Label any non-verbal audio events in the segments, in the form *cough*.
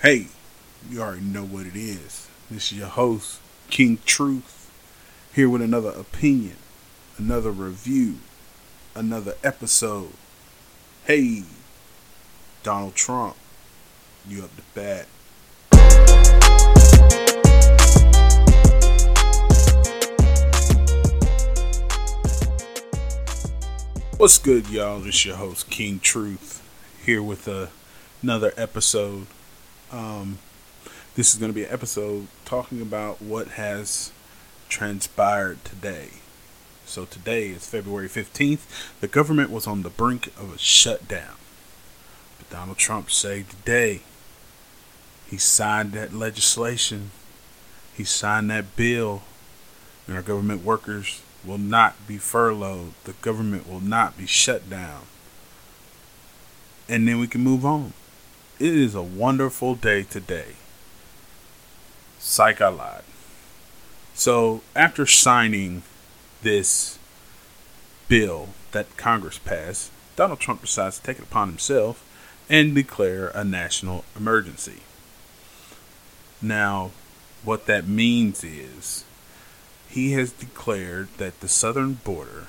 Hey, you already know what it is. This is your host, King Truth, here with another opinion, another review, another episode. Hey, Donald Trump, you up to bat. What's good, y'all? This your host, King Truth, here with a, another episode um, this is going to be an episode talking about what has transpired today. So today is February 15th. The government was on the brink of a shutdown. But Donald Trump said today he signed that legislation. He signed that bill. And our government workers will not be furloughed. The government will not be shut down. And then we can move on. It is a wonderful day today. Psych I lied. So after signing this bill that Congress passed, Donald Trump decides to take it upon himself and declare a national emergency. Now, what that means is he has declared that the southern border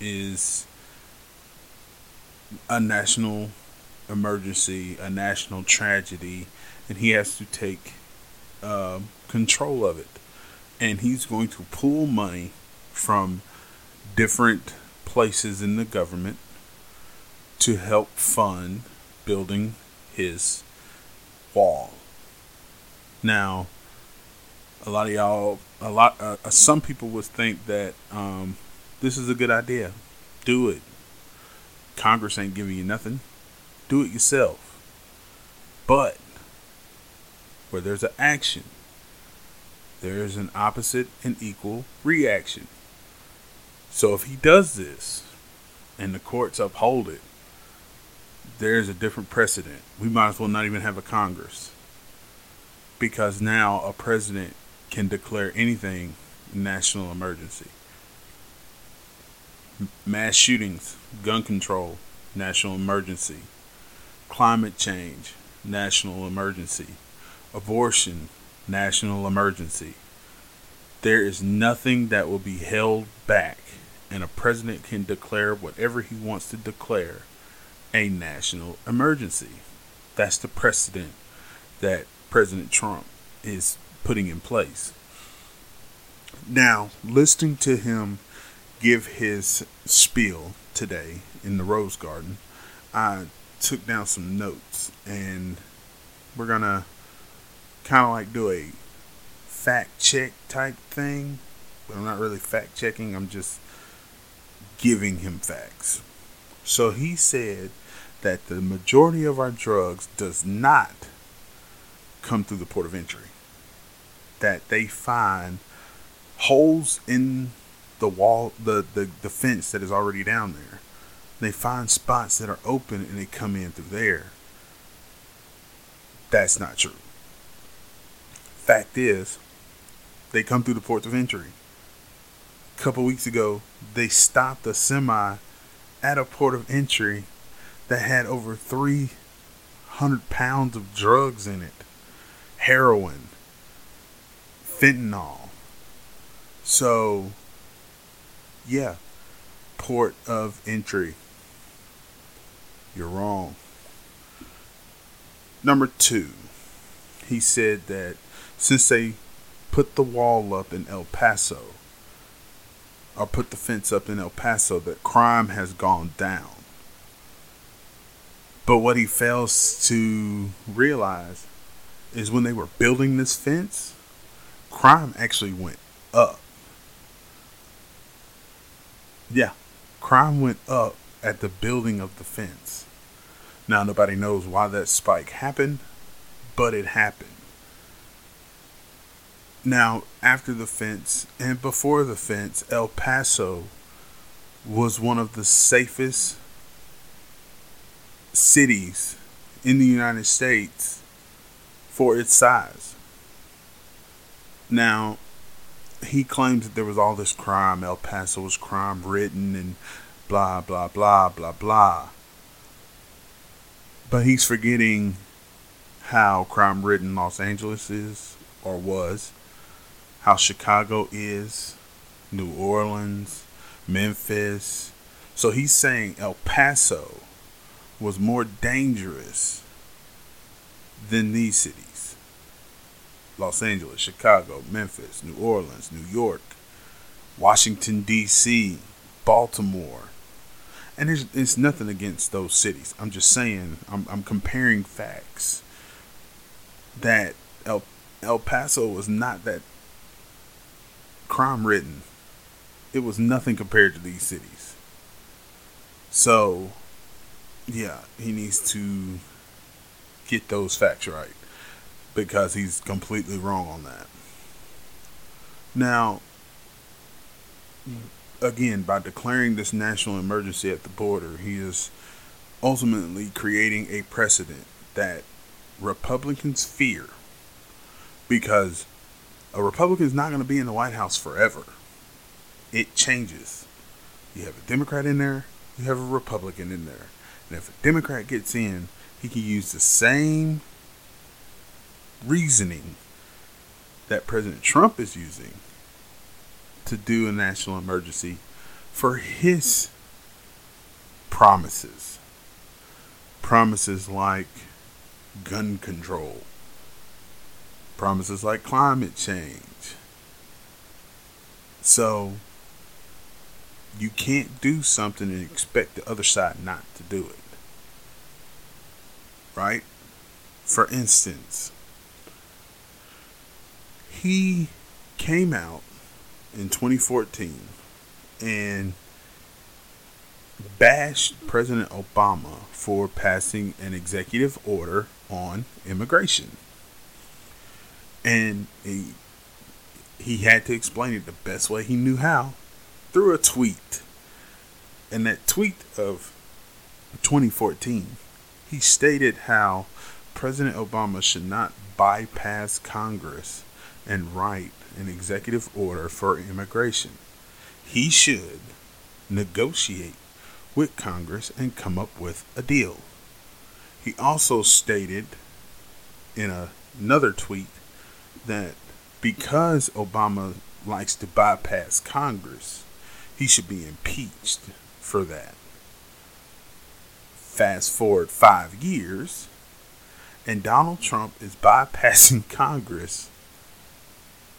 is a national emergency, a national tragedy, and he has to take uh, control of it. And he's going to pull money from different places in the government to help fund building his wall. Now, a lot of y'all, a lot, uh, uh some people would think that um, this is a good idea. Do it. Congress ain't giving you nothing do it yourself. But where there's an action, there's an opposite and equal reaction. So if he does this and the courts uphold it, there's a different precedent. We might as well not even have a Congress. Because now a president can declare anything national emergency. Mass shootings, gun control, national emergency climate change, national emergency, abortion, national emergency. There is nothing that will be held back, and a president can declare whatever he wants to declare a national emergency. That's the precedent that President Trump is putting in place. Now, listening to him give his spiel today in the Rose Garden, I took down some notes and we're gonna kind of like do a fact check type thing. But i'm not really fact checking i'm just giving him facts. So he said that the majority of our drugs does not come through the port of entry. That they find holes in the wall the, the, the fence that is already down there they find spots that are open and they come in through there. That's not true. Fact is, they come through the ports of entry. A couple weeks ago, they stopped a semi at a port of entry that had over 300 pounds of drugs in it heroin, fentanyl. So, yeah, port of entry. You're wrong. Number two, he said that since they put the wall up in El Paso, or put the fence up in El Paso, that crime has gone down. But what he fails to realize is when they were building this fence, crime actually went up. Yeah, crime went up at the building of the fence. Now, nobody knows why that spike happened, but it happened. Now, after the fence and before the fence, El Paso was one of the safest cities in the United States for its size. Now, he claims that there was all this crime. El Paso was crime ridden and blah, blah, blah, blah, blah. But he's forgetting how crime ridden Los Angeles is or was, how Chicago is, New Orleans, Memphis. So he's saying El Paso was more dangerous than these cities Los Angeles, Chicago, Memphis, New Orleans, New York, Washington, D.C., Baltimore. And there's, it's nothing against those cities. I'm just saying, I'm, I'm comparing facts that El, El Paso was not that crime ridden. It was nothing compared to these cities. So, yeah, he needs to get those facts right because he's completely wrong on that. Now, again, by declaring this national emergency at the border, he is ultimately creating a precedent that Republicans fear because a Republican is not going to be in the White House forever. It changes. You have a Democrat in there, you have a Republican in there. And if a Democrat gets in, he can use the same reasoning that President Trump is using to do a national emergency for his promises. Promises like gun control, promises like climate change. So, you can't do something and expect the other side not to do it. Right? For instance, he came out in 2014 and bashed President Obama for passing an executive order on immigration. And he, he had to explain it the best way he knew how through a tweet. And that tweet of 2014, he stated how President Obama should not bypass Congress and write an executive order for immigration. He should negotiate with Congress and come up with a deal. He also stated in a, another tweet that because Obama likes to bypass Congress, he should be impeached for that. Fast forward five years, and Donald Trump is bypassing *laughs* Congress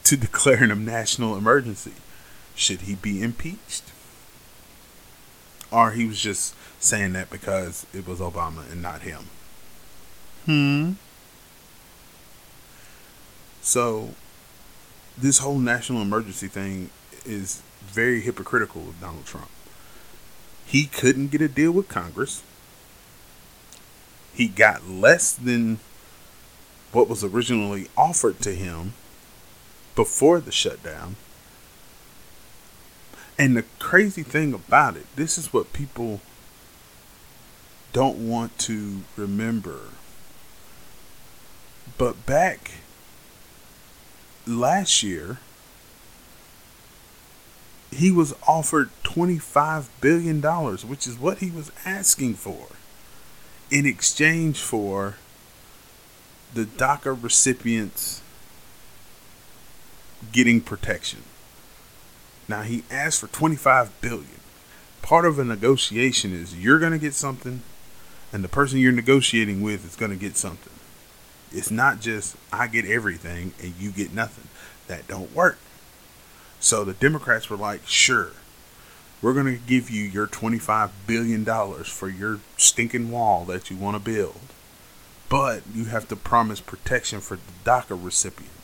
to declaring a national emergency. Should he be impeached? Or he was just saying that because it was Obama and not him. Hmm. So, this whole national emergency thing is very hypocritical of Donald Trump. He couldn't get a deal with Congress. He got less than what was originally offered to him before the shutdown. And the crazy thing about it, this is what people don't want to remember. But back last year, he was offered $25 billion, which is what he was asking for, in exchange for the DACA recipients getting protection. Now he asked for 25 billion. Part of a negotiation is you're going to get something and the person you're negotiating with is going to get something. It's not just I get everything and you get nothing. That don't work. So the Democrats were like, "Sure. We're going to give you your 25 billion dollars for your stinking wall that you want to build. But you have to promise protection for the DACA recipients."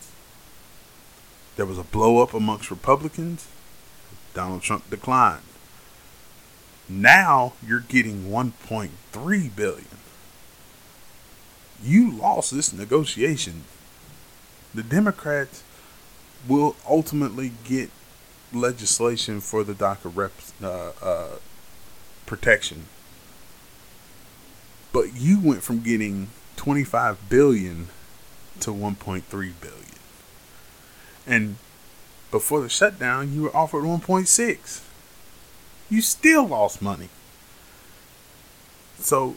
There was a blow up amongst Republicans Donald Trump declined. Now you're getting 1.3 billion. You lost this negotiation. The Democrats will ultimately get legislation for the DACA uh, uh, protection. But you went from getting 25 billion to 1.3 billion. And before the shutdown, you were offered 1.6. You still lost money. So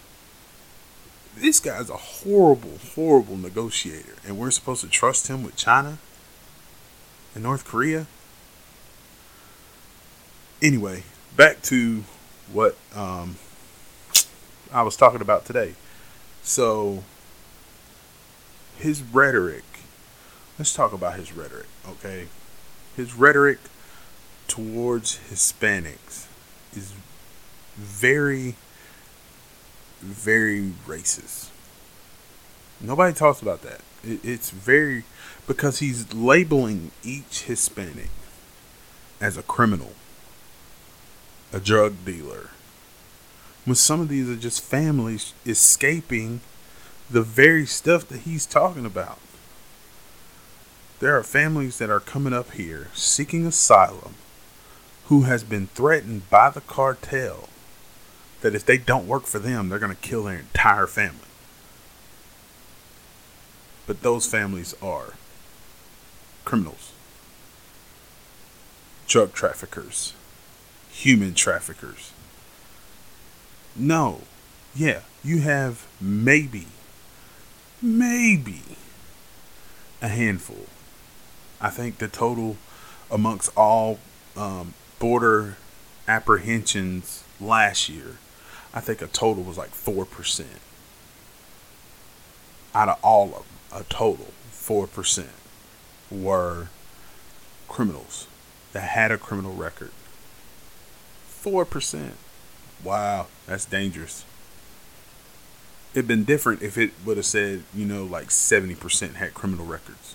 This guy's a horrible, horrible negotiator, and we're supposed to trust him with China and North Korea. Anyway, back to what um, I was talking about today. So, his rhetoric. Let's talk about his rhetoric, okay? His rhetoric towards Hispanics is very, very racist. Nobody talks about that. it's very because he's labeling each Hispanic as a criminal, a drug dealer. When some of these are just families escaping the very stuff that he's talking about. There are families that are coming up here seeking asylum who has been threatened by the cartel that if they don't work for them, they're going to kill their entire family. But those families are criminals, drug traffickers, human traffickers. No, yeah, you have maybe, maybe a handful. I think the total amongst all um, border apprehensions last year, I think a total was like 4%. Out of all of them, a total 4% were criminals that had a criminal record. 4%. Wow, that's dangerous. It'd been different if it would have said, you know, like 70% had criminal records.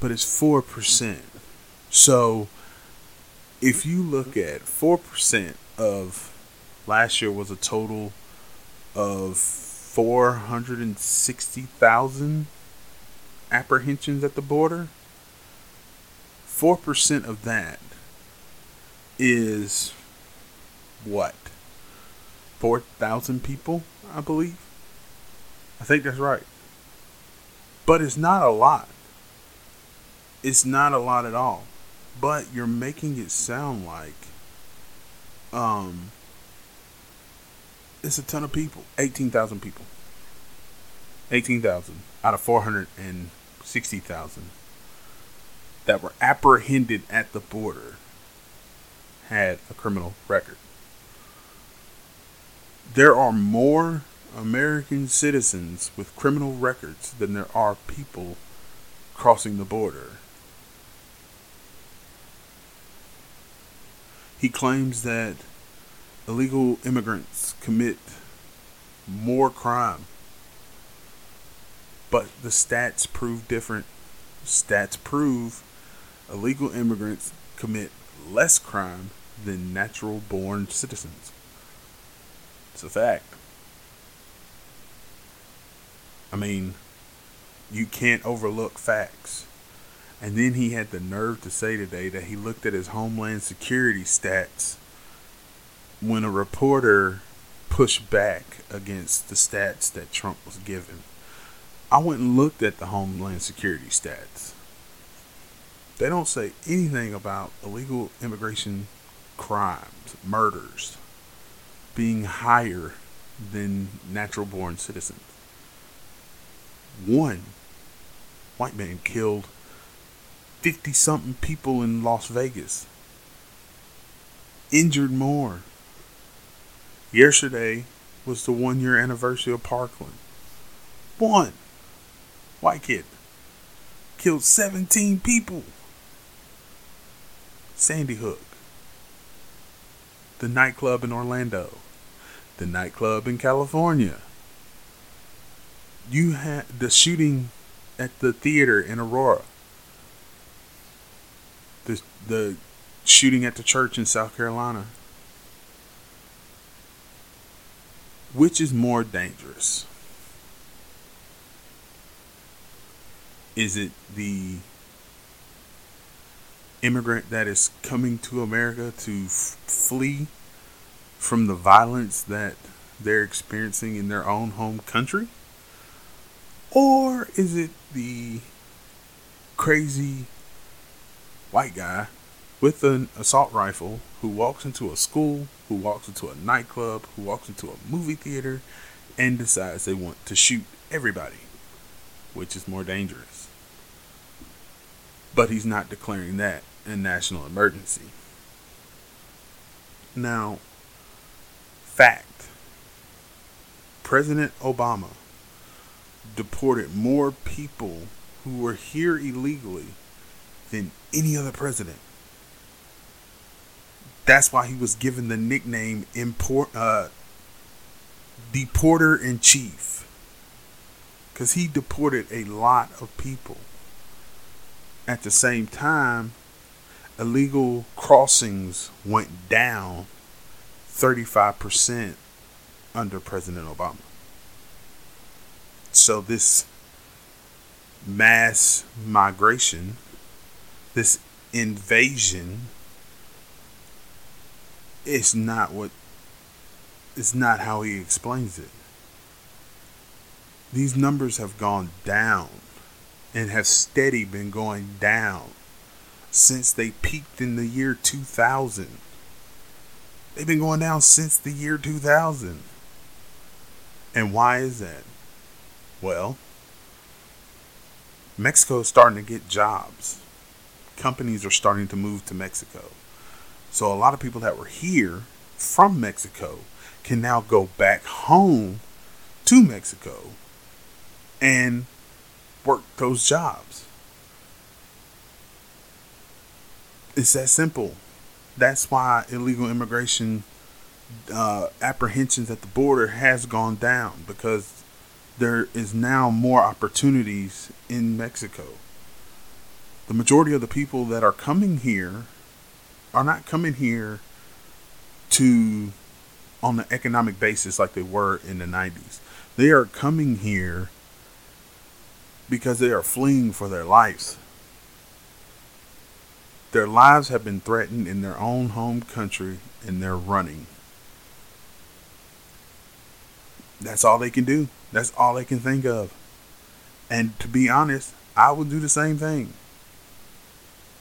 But it's 4%. So if you look at 4% of last year was a total of 460,000 apprehensions at the border. 4% of that is what? 4,000 people, I believe. I think that's right. But it's not a lot. It's not a lot at all but you're making it sound like um it's a ton of people 18,000 people. 18,000 out of 460,000 that were apprehended at the border had a criminal record. There are more American citizens with criminal records than there are people crossing the border He claims that illegal immigrants commit more crime. But the stats prove different. Stats prove illegal immigrants commit less crime than natural born citizens. It's a fact. I mean, you can't overlook facts. And then he had the nerve to say today that he looked at his Homeland Security stats when a reporter pushed back against the stats that Trump was given. I went and looked at the Homeland Security stats. They don't say anything about illegal immigration crimes, murders, being higher than natural born citizens. One white man killed 50 something people in Las Vegas. Injured more. Yesterday was the one year anniversary of Parkland. One white kid killed 17 people. Sandy Hook. The nightclub in Orlando. The nightclub in California. You had the shooting at the theater in Aurora the the shooting at the church in South Carolina. Which is more dangerous? Is it the immigrant that is coming to America to f- flee from the violence that they're experiencing in their own home country? Or is it the crazy white guy with an assault rifle who walks into a school, who walks into a nightclub, who walks into a movie theater, and decides they want to shoot everybody, which is more dangerous. But he's not declaring that a national emergency. Now, fact President Obama deported more people who were here illegally than any other president. That's why he was given the nickname import uh, deporter in chief. Cuz he deported a lot of people. At the same time, illegal crossings went down 35% under President Obama. So this mass migration, this invasion is not what it's not how he explains it. These numbers have gone down and have steady been going down since they peaked in the year 2000. They've been going down since the year 2000. And why is that? Well, Mexico is starting to get jobs. Companies are starting to move to Mexico. So a lot of people that were here from Mexico can now go back home to Mexico and work those jobs. It's that simple. That's why illegal immigration uh, apprehensions at the border has gone down because there is now more opportunities in Mexico. The majority of the people that are coming here are not coming here to on the economic basis like they were in the 90s. They are coming here because they are fleeing for their lives. Their lives have been threatened in their own home country and they're running. That's all they can do. That's all they can think of. And to be honest, I would do the same thing.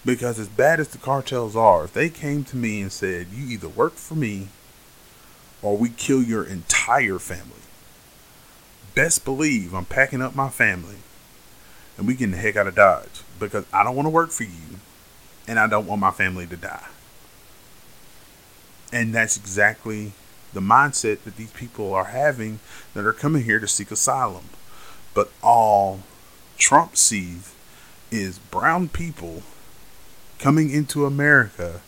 Because as bad as the cartels are, if they came to me and said, you either work for me or we kill your entire family, best believe I'm packing up my family and we getting the heck out of Dodge because I don't want to work for you and I don't want my family to die. And that's exactly the mindset that these people are having that are coming here to seek asylum. But all Trump sees is brown people coming into America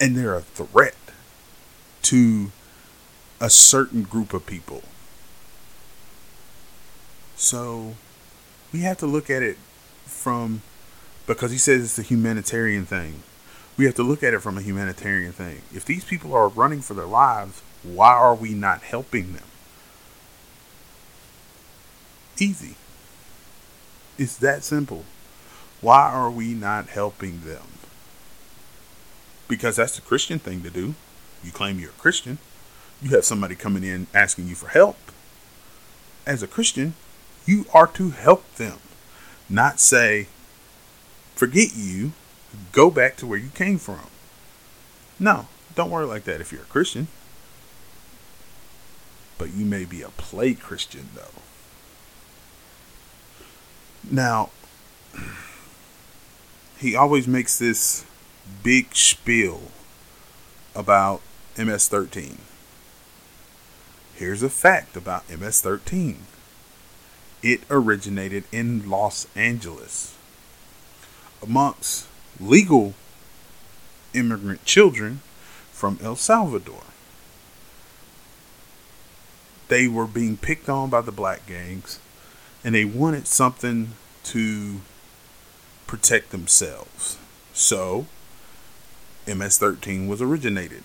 and they're a threat to a certain group of people. So we have to look at it from because he says it's a humanitarian thing we have to look at it from a humanitarian thing. If these people are running for their lives, why are we not helping them? Easy. It's that simple. Why are we not helping them? Because that's the Christian thing to do. You claim you're a Christian. You have somebody coming in asking you for help. As a Christian, you are to help them, not say, forget you go back to where you came from. No, don't worry like that if you're a Christian. But you may be a play Christian, though. Now, he always makes this big spiel about MS 13. Here's a fact about MS 13 it originated in Los Angeles. Amongst legal immigrant children from El Salvador. They were being picked on by the black gangs and they wanted something to protect themselves. So, MS 13 was originated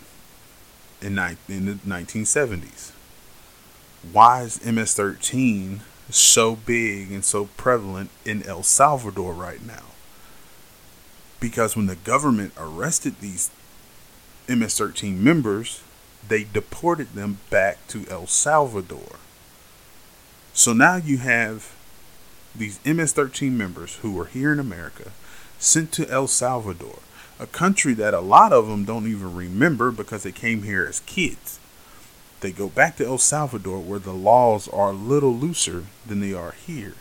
in, ni- in the 1970s. Why is MS 13 so big and so prevalent in El Salvador right now? because when the government arrested these MS 13 members, they deported them back to El Salvador. So now you have these MS 13 members who were here in America sent to El Salvador, a country that a lot of them don't even remember because they came here as kids. They go back to El Salvador where the laws are a little looser than they are here.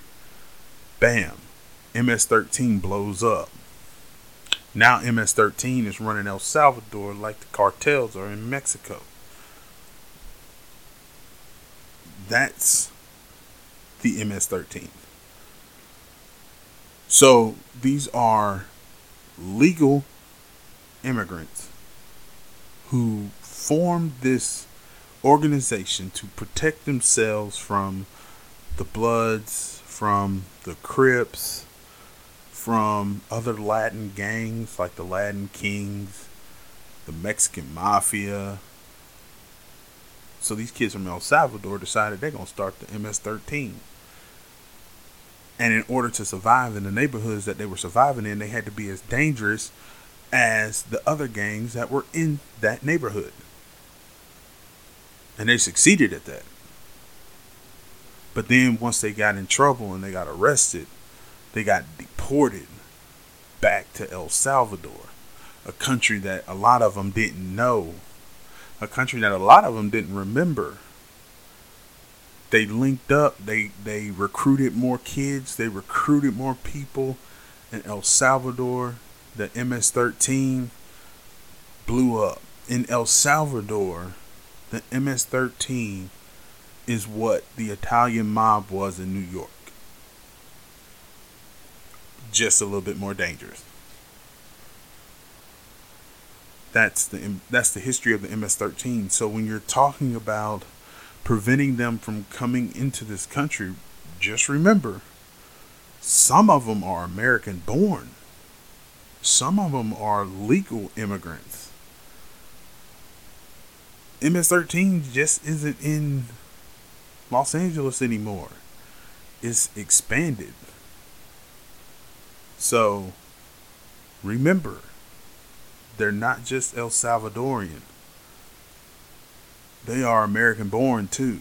Bam, MS 13 blows up. Now MS 13 is running El Salvador like the cartels are in Mexico. That's the MS 13. So these are legal immigrants who formed this organization to protect themselves from the Bloods, from the Crips, from other Latin gangs like the Latin Kings, the Mexican Mafia. So these kids from El Salvador decided they're going to start the MS 13. And in order to survive in the neighborhoods that they were surviving in, they had to be as dangerous as the other gangs that were in that neighborhood. And they succeeded at that. But then once they got in trouble and they got arrested, they got deported back to El Salvador, a country that a lot of them didn't know, a country that a lot of them didn't remember. They linked up, they they recruited more kids, they recruited more people in El Salvador. The MS-13 blew up in El Salvador the MS-13 is what the Italian mob was in New York. Just a little bit more dangerous. That's the that's the history of the MS-13. So when you're talking about preventing them from coming into this country, just remember some of them are American born. Some of them are legal immigrants MS13 just isn't in Los Angeles anymore. It's expanded. So remember, they're not just El Salvadorian. They are American born too.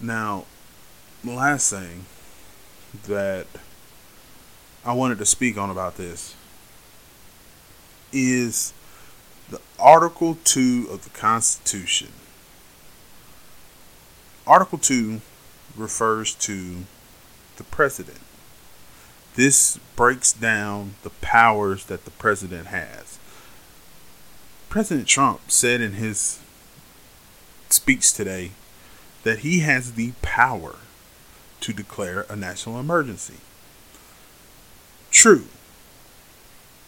Now, last thing that I wanted to speak on about this is the Article 2 of the Constitution. Article 2 refers to the president. This breaks down the powers that the president has. President Trump said in his speech today that he has the power to declare a national emergency. True,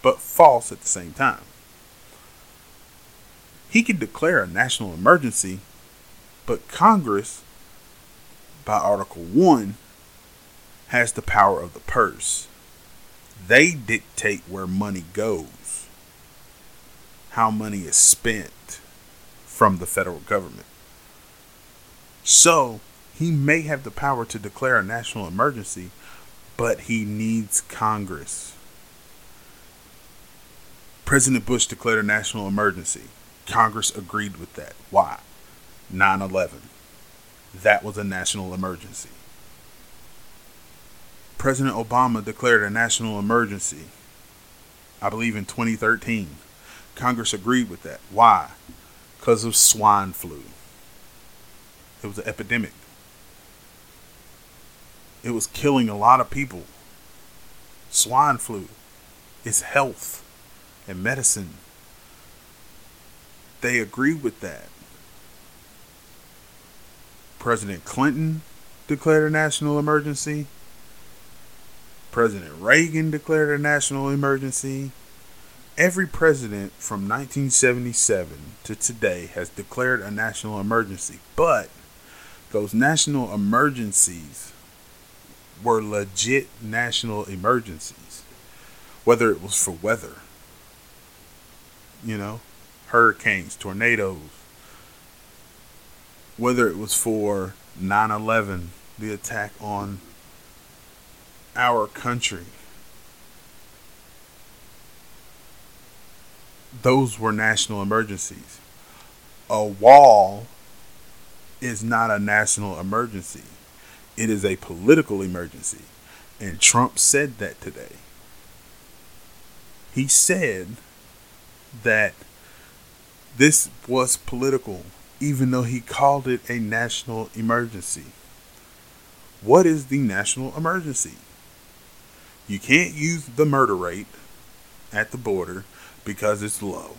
but false at the same time. He can declare a national emergency, but Congress, by Article 1, has the power of the purse. They dictate where money goes, how money is spent from the federal government. So, he may have the power to declare a national emergency, but he needs Congress. President Bush declared a national emergency. Congress agreed with that. Why? 9 11. That was a national emergency. President Obama declared a national emergency, I believe in 2013. Congress agreed with that. Why? Because of swine flu. It was an epidemic. It was killing a lot of people. Swine flu is health and medicine they agreed with that. President Clinton declared a national emergency. President Reagan declared a national emergency. Every president from 1977 to today has declared a national emergency, but those national emergencies were legit national emergencies, whether it was for weather, you know, hurricanes, tornadoes, whether it was for 9 11, the attack on our country. Those were national emergencies. A wall is not a national emergency, it is a political emergency. And Trump said that today. He said that This was political, even though he called it a national emergency. What is the national emergency? You can't use the murder rate at the border because it's low.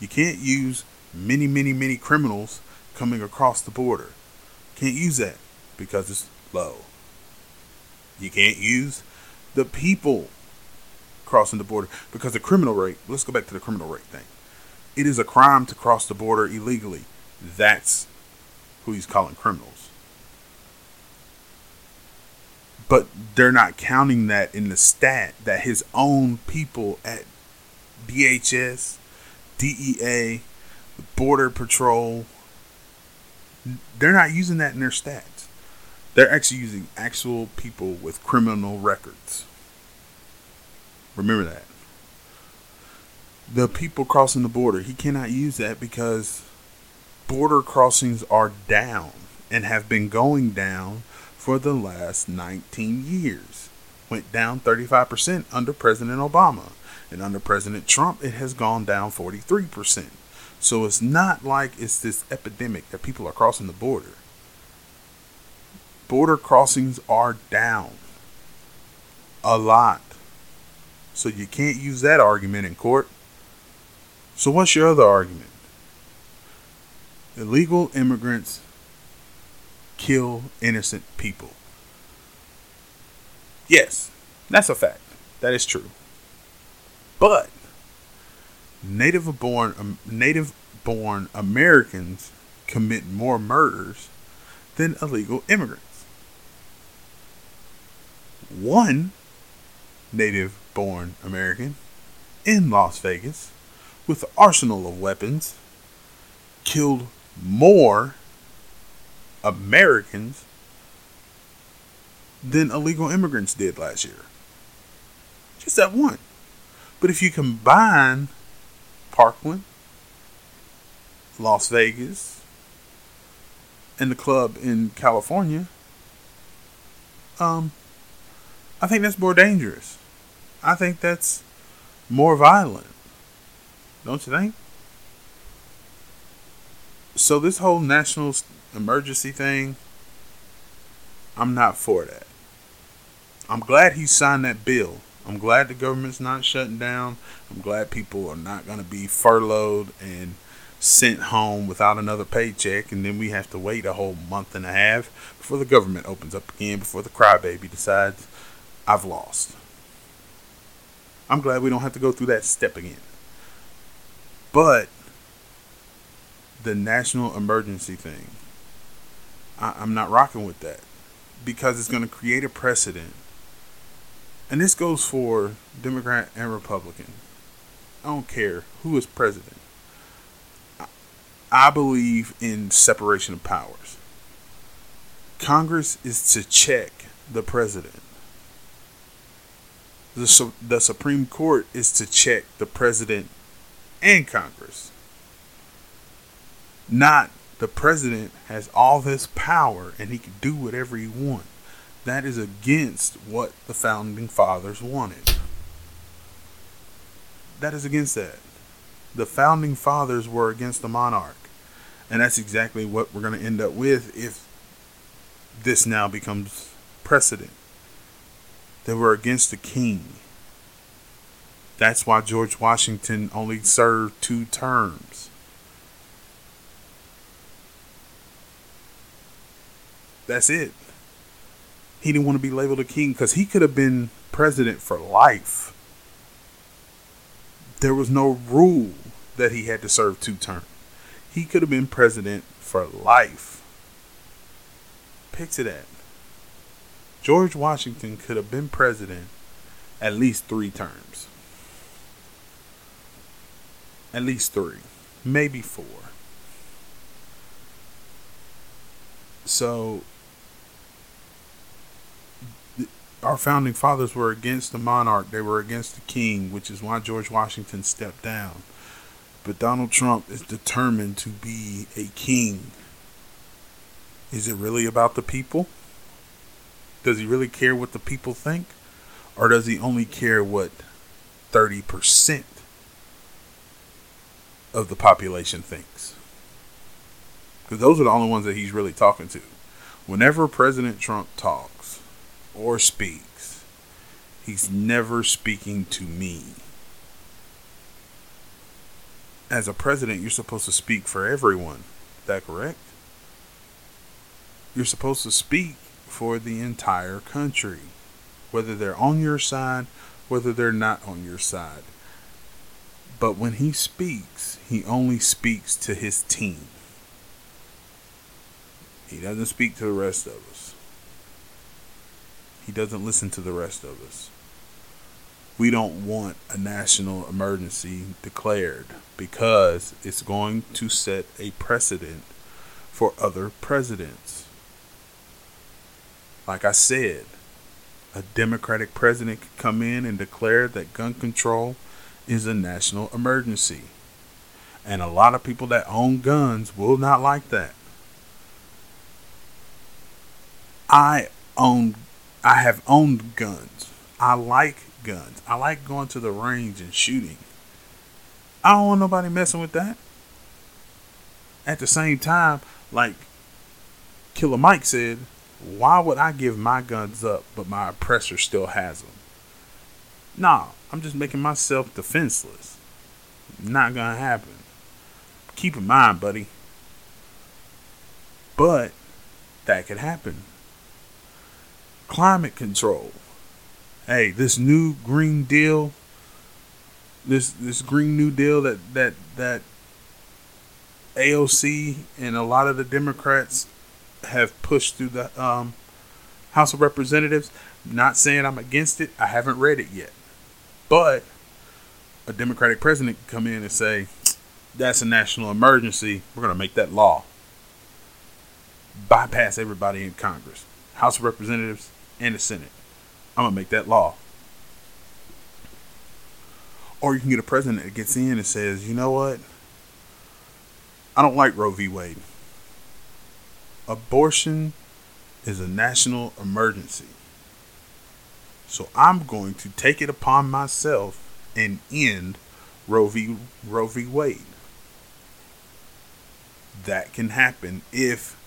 You can't use many, many, many criminals coming across the border. Can't use that because it's low. You can't use the people crossing the border because the criminal rate, let's go back to the criminal rate thing. It is a crime to cross the border illegally. That's who he's calling criminals. But they're not counting that in the stat that his own people at DHS, DEA, Border Patrol, they're not using that in their stats. They're actually using actual people with criminal records. Remember that. The people crossing the border, he cannot use that because border crossings are down and have been going down for the last 19 years. Went down 35% under President Obama. And under President Trump, it has gone down 43%. So it's not like it's this epidemic that people are crossing the border. Border crossings are down a lot. So you can't use that argument in court. So what's your other argument? Illegal immigrants kill innocent people. Yes, that's a fact. That is true. But native born um, native born Americans commit more murders than illegal immigrants. One native born American in Las Vegas with an arsenal of weapons killed more Americans than illegal immigrants did last year. Just that one. But if you combine Parkland, Las Vegas, and the club in California, um, I think that's more dangerous. I think that's more violent. Don't you think? So this whole national emergency thing, I'm not for that. I'm glad he signed that bill. I'm glad the government's not shutting down. I'm glad people are not going to be furloughed and sent home without another paycheck, and then we have to wait a whole month and a half before the government opens up again, before the crybaby decides I've lost. I'm glad we don't have to go through that step again. But the national emergency thing, I, I'm not rocking with that because it's going to create a precedent. And this goes for Democrat and Republican. I don't care who is president. I believe in separation of powers. Congress is to check the president. The, the Supreme Court is to check the president and Congress. Not the president has all this power and he can do whatever he wants. That is against what the founding fathers wanted. That is against that. The founding fathers were against the monarch. And that's exactly what we're going to end up with if this now becomes precedent. They we're against the king. That's why George Washington only served two terms. That's it. He didn't want to be labeled a king because he could have been president for life. There was no rule that he had to serve two terms. He could have been president for life. Picture that. George Washington could have been president at least three terms. At least three, maybe four. So our founding fathers were against the monarch, they were against the king, which is why George Washington stepped down. But Donald Trump is determined to be a king. Is it really about the people? Does he really care what the people think? Or does he only care what 30% of the population thinks. Because those are the only ones that he's really talking to. Whenever President Trump talks or speaks, he's never speaking to me. As a president, you're supposed to speak for everyone. Is that correct? You're supposed to speak for the entire country, whether they're on your side, whether they're not on your side. But when he speaks, he only speaks to his team. He doesn't speak to the rest of us. He doesn't listen to the rest of us. We don't want a national emergency declared because it's going to set a precedent for other presidents. Like I said, a Democratic president could come in and declare that gun control is a national emergency. And a lot of people that own guns will not like that. I own I have owned guns. I like guns. I like going to the range and shooting. I don't want nobody messing with that. At the same time, like Killer Mike said, why would I give my guns up but my oppressor still has them? Nah, I'm just making myself defenseless. Not gonna happen. Keep in mind, buddy. But that could happen. Climate control. Hey, this new green deal, this this green new deal that that that AOC and a lot of the Democrats have pushed through the um, House of Representatives. Not saying I'm against it. I haven't read it yet. But a Democratic president come in and say, that's a national emergency. We're going to make that law. Bypass everybody in Congress, House of Representatives, and the Senate. I'm to make that law. Or you can get a president that gets in and says, you know what? I don't like Roe v. Wade. Abortion is a national emergency. So I'm going to take it upon myself and end Roe v. Roe v. Wade. That can happen if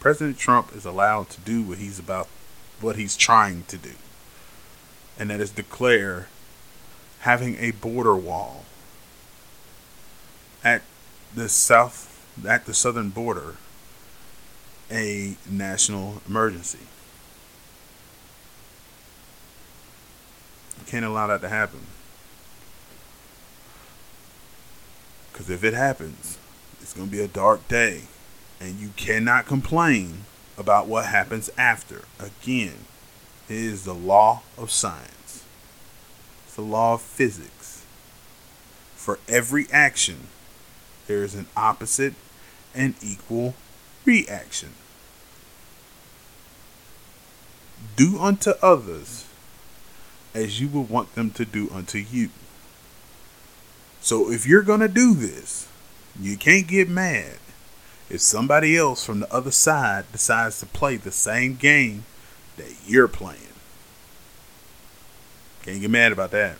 President Trump is allowed to do what he's about what he's trying to do. And that is declare having a border wall at the south at the southern border a national emergency. can't allow that to happen. Because if it happens, it's going to be a dark day. And you cannot complain about what happens after. Again, it is the law of science, it's the law of physics. For every action, there is an opposite and equal reaction. Do unto others as you would want them to do unto you. So if you're going to do this, you can't get mad if somebody else from the other side decides to play the same game that you're playing. Can't get mad about that.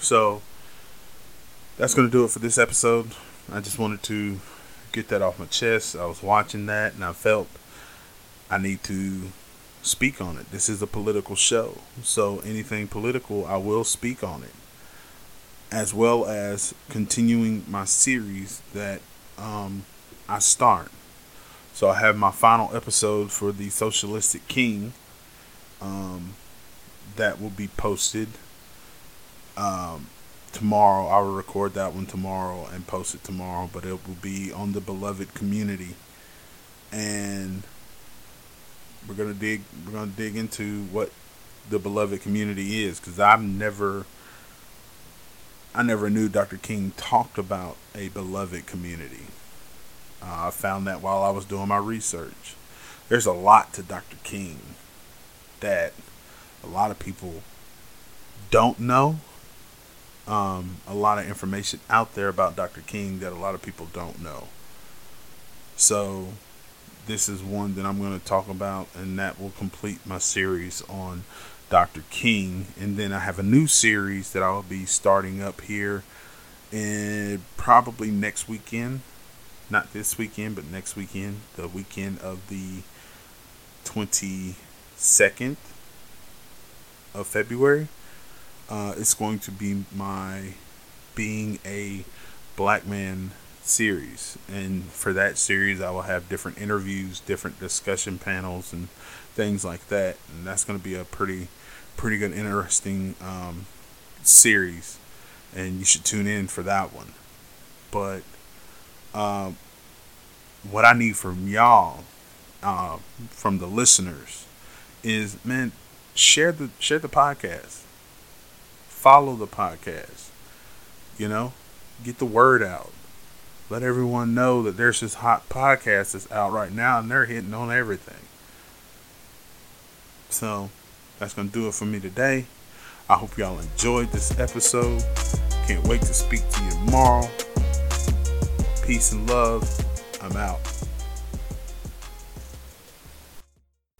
So that's going to do it for this episode. I just wanted to get that off my chest. I was watching that and I felt I need to speak on it. This is a political show, so anything political, I will speak on it, as well as continuing my series that um, I start. So I have my final episode for the Socialistic King um, that will be posted um, tomorrow. I will record that one tomorrow and post it tomorrow, but it will be on the beloved community and we're gonna dig we're gonna dig into what the beloved community is because I've never I never knew Dr. King talked about a beloved community. Uh, I found that while I was doing my research. There's a lot to Dr. King that a lot of people don't know. Um, a lot of information out there about Dr. King that a lot of people don't know. So this is one that I'm going to talk about, and that will complete my series on Dr. King. And then I have a new series that I'll be starting up here and probably next weekend. Not this weekend, but next weekend, the weekend of the 22nd of February. Uh, it's going to be my being a black man series. And for that series, I will have different interviews, different discussion panels, and things like that. And that's going to be a pretty, pretty good, interesting um, series. And you should tune in for that one. But um, what I need from y'all, uh, from the listeners, is man, share the share the podcast, follow the podcast. You know, get the word out. Let everyone know that there's this hot podcast that's out right now, and they're hitting on everything. So that's gonna do it for me today. I hope y'all enjoyed this episode. Can't wait to speak to you tomorrow. Peace and love. I'm out.